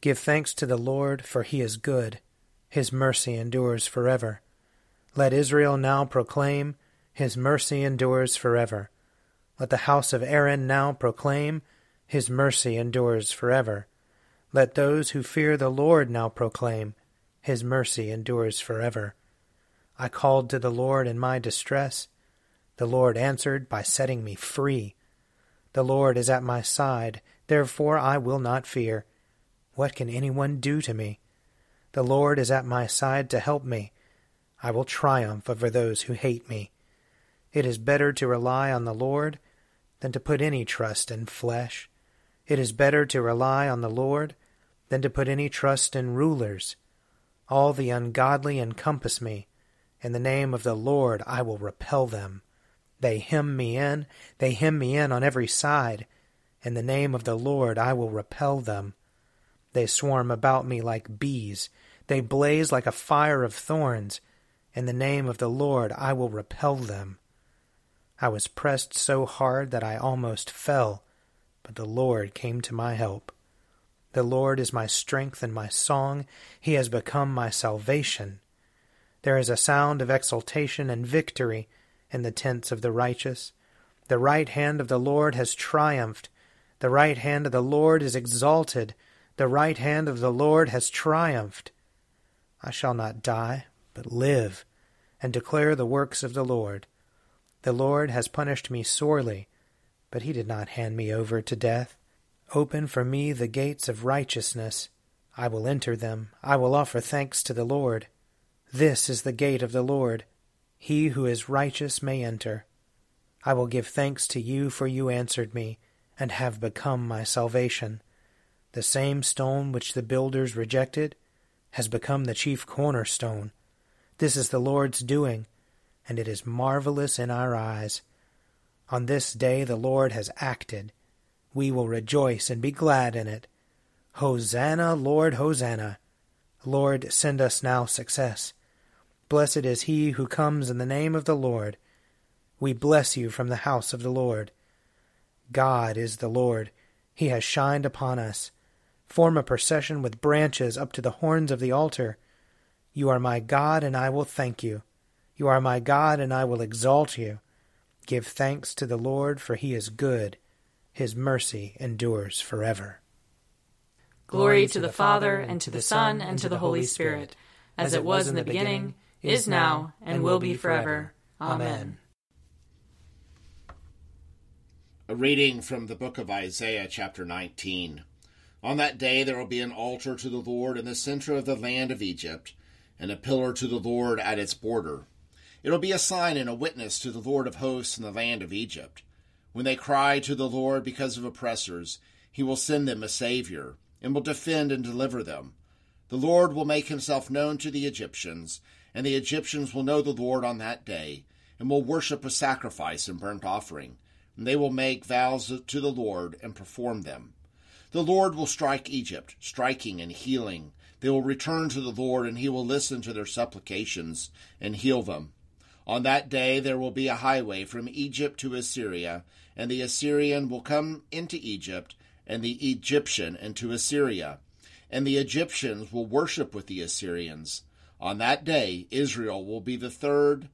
Give thanks to the Lord, for he is good. His mercy endures forever. Let Israel now proclaim, His mercy endures forever. Let the house of Aaron now proclaim, His mercy endures forever. Let those who fear the Lord now proclaim, His mercy endures forever. I called to the Lord in my distress. The Lord answered by setting me free. The Lord is at my side, therefore I will not fear. What can anyone do to me? The Lord is at my side to help me. I will triumph over those who hate me. It is better to rely on the Lord than to put any trust in flesh. It is better to rely on the Lord than to put any trust in rulers. All the ungodly encompass me. In the name of the Lord I will repel them. They hem me in, they hem me in on every side. In the name of the Lord I will repel them. They swarm about me like bees. They blaze like a fire of thorns. In the name of the Lord I will repel them. I was pressed so hard that I almost fell, but the Lord came to my help. The Lord is my strength and my song. He has become my salvation. There is a sound of exultation and victory in the tents of the righteous. The right hand of the Lord has triumphed. The right hand of the Lord is exalted. The right hand of the Lord has triumphed. I shall not die, but live, and declare the works of the Lord. The Lord has punished me sorely, but he did not hand me over to death. Open for me the gates of righteousness. I will enter them. I will offer thanks to the Lord. This is the gate of the Lord. He who is righteous may enter. I will give thanks to you, for you answered me, and have become my salvation. The same stone which the builders rejected has become the chief cornerstone. This is the Lord's doing, and it is marvelous in our eyes. On this day the Lord has acted. We will rejoice and be glad in it. Hosanna, Lord, Hosanna. Lord, send us now success. Blessed is he who comes in the name of the Lord. We bless you from the house of the Lord. God is the Lord. He has shined upon us. Form a procession with branches up to the horns of the altar. You are my God, and I will thank you. You are my God, and I will exalt you. Give thanks to the Lord, for he is good. His mercy endures forever. Glory to the Father, and to the Son, and to the Holy Spirit, as it was in the beginning, is now, and will be forever. Amen. A reading from the book of Isaiah, chapter 19. On that day there will be an altar to the Lord in the center of the land of Egypt, and a pillar to the Lord at its border. It'll be a sign and a witness to the Lord of hosts in the land of Egypt. When they cry to the Lord because of oppressors, he will send them a Savior, and will defend and deliver them. The Lord will make himself known to the Egyptians, and the Egyptians will know the Lord on that day, and will worship a sacrifice and burnt offering. And they will make vows to the Lord and perform them. The Lord will strike Egypt, striking and healing. They will return to the Lord, and he will listen to their supplications and heal them. On that day there will be a highway from Egypt to Assyria, and the Assyrian will come into Egypt, and the Egyptian into Assyria. And the Egyptians will worship with the Assyrians. On that day Israel will be the third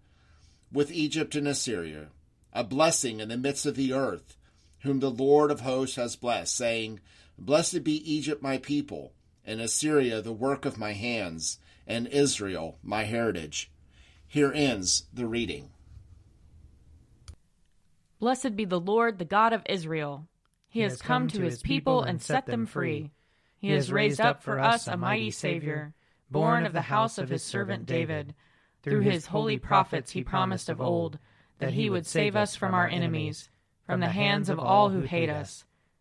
with Egypt and Assyria, a blessing in the midst of the earth, whom the Lord of hosts has blessed, saying, Blessed be Egypt my people, and Assyria the work of my hands, and Israel my heritage. Here ends the reading. Blessed be the Lord, the God of Israel. He, has come to his people and set them free. He has raised up for us a mighty Savior, born of the house of his servant David. Through his holy prophets he promised of old that he would save us from our enemies, from the hands of all who hate us.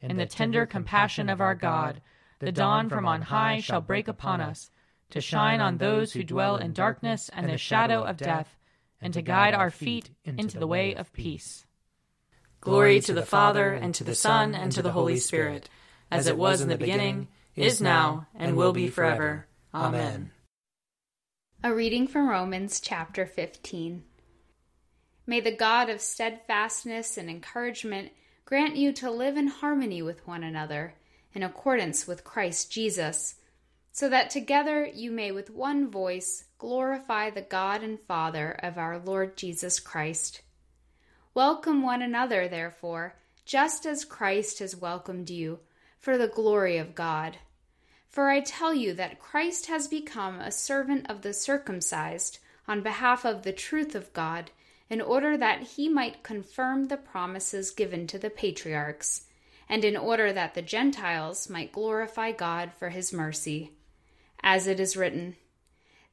In the tender compassion of our God, the dawn from on high shall break upon us, to shine on those who dwell in darkness and the shadow of death and to guide our feet into the way of peace. Glory to the Father, and to the Son, and to the Holy Spirit, as it was in the beginning, is now, and will be forever. Amen. A reading from Romans chapter 15. May the God of steadfastness and encouragement grant you to live in harmony with one another, in accordance with Christ Jesus, so that together you may with one voice glorify the God and Father of our Lord Jesus Christ. Welcome one another, therefore, just as Christ has welcomed you, for the glory of God. For I tell you that Christ has become a servant of the circumcised on behalf of the truth of God, in order that he might confirm the promises given to the patriarchs, and in order that the Gentiles might glorify God for his mercy. As it is written,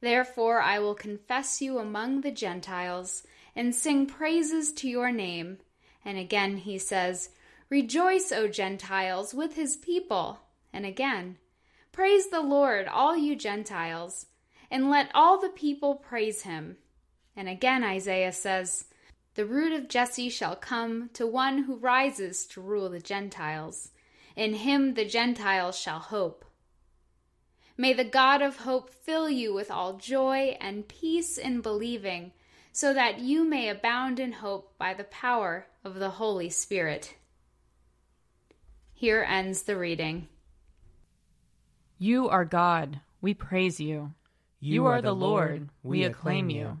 Therefore I will confess you among the Gentiles, and sing praises to your name. And again he says, Rejoice, O Gentiles, with his people. And again, Praise the Lord, all you Gentiles, and let all the people praise him. And again Isaiah says, The root of Jesse shall come to one who rises to rule the Gentiles. In him the Gentiles shall hope. May the God of hope fill you with all joy and peace in believing, so that you may abound in hope by the power of the Holy Spirit. Here ends the reading. You are God, we praise you. You are the Lord, we acclaim you.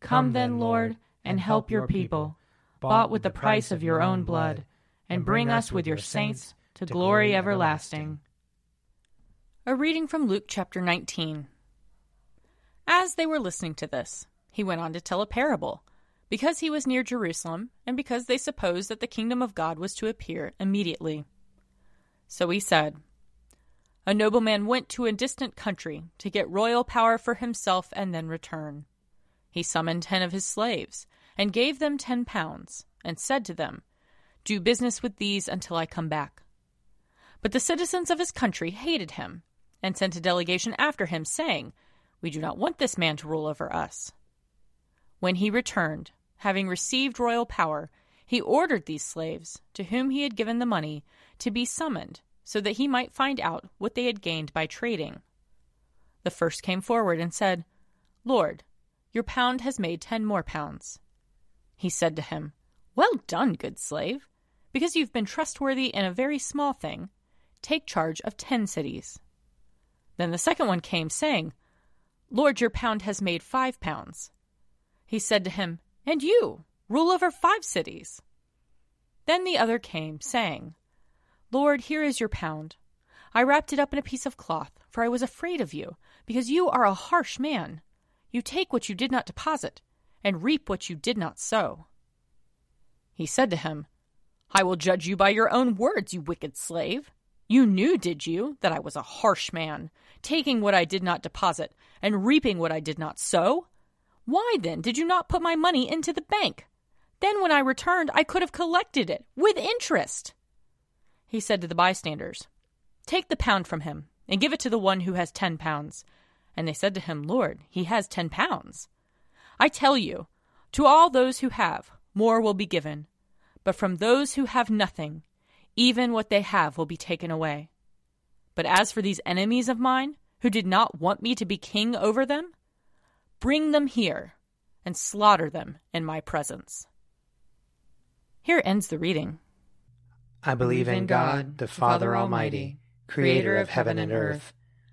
Come then, Lord, and help your people, bought with the price of your own blood, and bring us with your saints to glory everlasting. A reading from Luke chapter 19. As they were listening to this, he went on to tell a parable. because he was near Jerusalem, and because they supposed that the kingdom of God was to appear immediately. So he said, A nobleman went to a distant country to get royal power for himself and then return. He summoned ten of his slaves, and gave them ten pounds, and said to them, Do business with these until I come back. But the citizens of his country hated him, and sent a delegation after him, saying, We do not want this man to rule over us. When he returned, having received royal power, he ordered these slaves, to whom he had given the money, to be summoned, so that he might find out what they had gained by trading. The first came forward and said, Lord, your pound has made ten more pounds. He said to him, Well done, good slave. Because you've been trustworthy in a very small thing, take charge of ten cities. Then the second one came, saying, Lord, your pound has made five pounds. He said to him, and you rule over five cities. Then the other came, saying, Lord, here is your pound. I wrapped it up in a piece of cloth, for I was afraid of you, because you are a harsh man. You take what you did not deposit, and reap what you did not sow. He said to him, I will judge you by your own words, you wicked slave. You knew, did you, that I was a harsh man, taking what I did not deposit, and reaping what I did not sow? Why then did you not put my money into the bank? Then when I returned, I could have collected it with interest. He said to the bystanders, Take the pound from him, and give it to the one who has ten pounds. And they said to him, Lord, he has ten pounds. I tell you, to all those who have, more will be given. But from those who have nothing, even what they have will be taken away. But as for these enemies of mine, who did not want me to be king over them, Bring them here and slaughter them in my presence. Here ends the reading. I believe in God, the Father Almighty, creator of heaven and earth.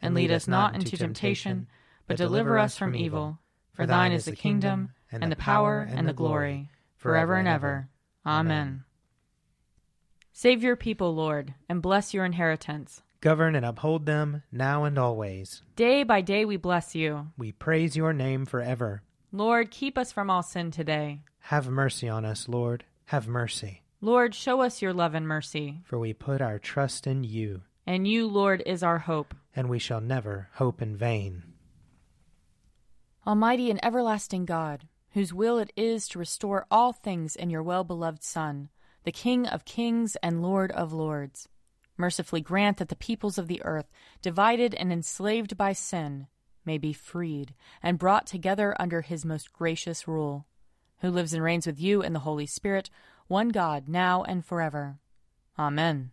And lead us not into temptation, but deliver us from evil. For thine is the kingdom, and the power, and the glory, forever and ever. Amen. Save your people, Lord, and bless your inheritance. Govern and uphold them now and always. Day by day we bless you. We praise your name forever. Lord, keep us from all sin today. Have mercy on us, Lord. Have mercy. Lord, show us your love and mercy. For we put our trust in you. And you, Lord, is our hope. And we shall never hope in vain. Almighty and everlasting God, whose will it is to restore all things in your well beloved Son, the King of kings and Lord of lords, mercifully grant that the peoples of the earth, divided and enslaved by sin, may be freed and brought together under his most gracious rule, who lives and reigns with you in the Holy Spirit, one God, now and forever. Amen.